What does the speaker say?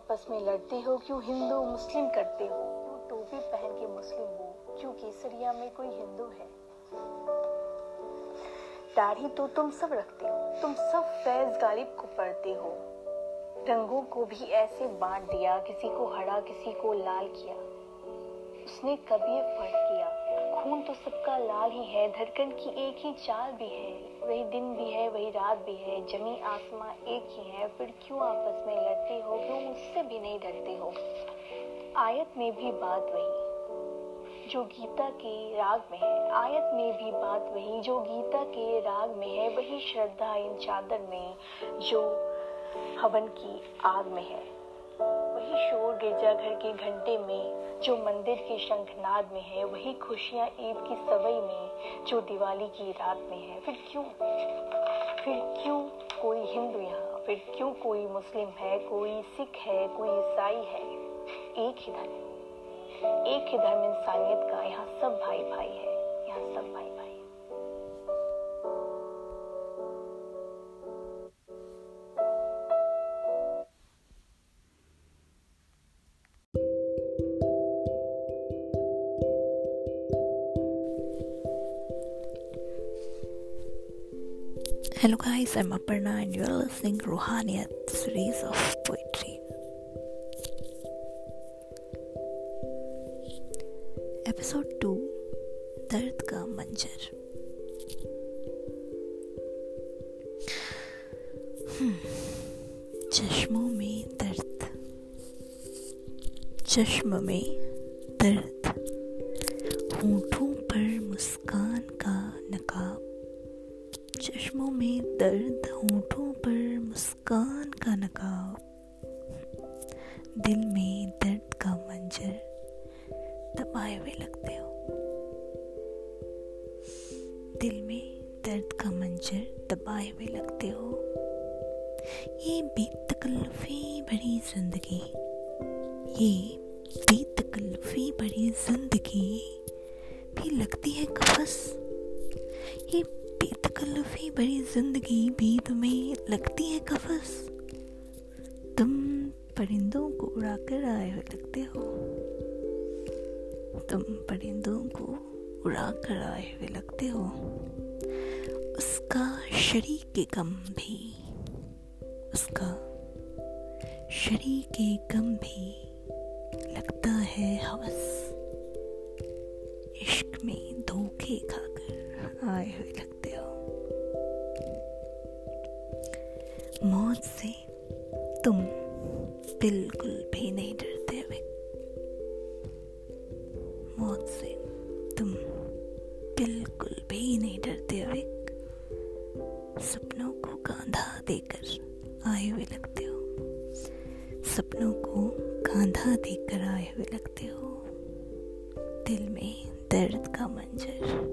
आपस में लड़ते हो? क्यों हिंदू मुस्लिम करते हो? क्यों टोपी पहन के मुस्लिम हो? क्यों केसरिया में कोई हिंदू है? दाढ़ी तो तुम सब रखते हो। तुम सब फैज गालिब को पढ़ते हो। रंगों को भी ऐसे बांट दिया, किसी को हरा, किसी को लाल किया। उसने कभी ये फ़र्क किया। खून तो सबका लाल ही है। धड़कन की एक ही चाल भी है। वही दिन भी है, वही रात भी है। जमी आसमां एक ही है। फिर क्यों आपस में लड़ते मुझसे भी नहीं डरते हो। आयत में भी बात वही, जो गीता के राग में है। आयत में भी बात वही, जो गीता के राग में है, वही श्रद्धा इन चादर में, जो हवन की आग में है। वही शोर गिरजाघर के घंटे में, जो मंदिर के शंखनाद में है। वही खुशियाँ ईद की सवई में, जो दिवाली की रात में है। फिर क्यों? फिर क्यों कोई हिंदू यहाँ फिर क्यों कोई मुस्लिम है, कोई सिख है, कोई ईसाई है? एक ही धर्म। एक ही धर्म इंसानियत का यहाँ सब भाई भाई है, यहाँ सब भाई भाई Hello guys, I'm Aparna and you're listening Ruhaniyat series of poetry. Episode two दर्द का मंजर चश्मों में दर्द चश्म में दर्द होठों पर मुस्कान का नकाब चश्मों में दर्द होठों पर मुस्कान का नकाब। दिल में दर्द का मंजर दबाए हुए लगते हो। दिल में दर्द का मंजर दबाए हुए लगते हो। ये बेतकल्फी भरी ज़िंदगी, ये बेतकल्फी भरी ज़िंदगी भी लगती है कफस ये बेतकल्फी भरी ज़िंदगी भी तुम्हें लगती है कफस। तुम परिंदों को उड़ाकर आए हुए लगते हो। तुम परिंदों को उड़ा कर आए हुए लगते हो। उसका शरीक के गम भी, उसका शरीक के गम भी लगता है हवस। इश्क में धोखे खाकर आए हुए लगते मौत से तुम बिल्कुल भी नहीं डरते हुए मौत से तुम बिल्कुल भी नहीं डरते हुए सपनों को कांधा देकर आए हुए लगते हो। सपनों को कांधा देकर आए हुए लगते हो। दिल में दर्द का मंजर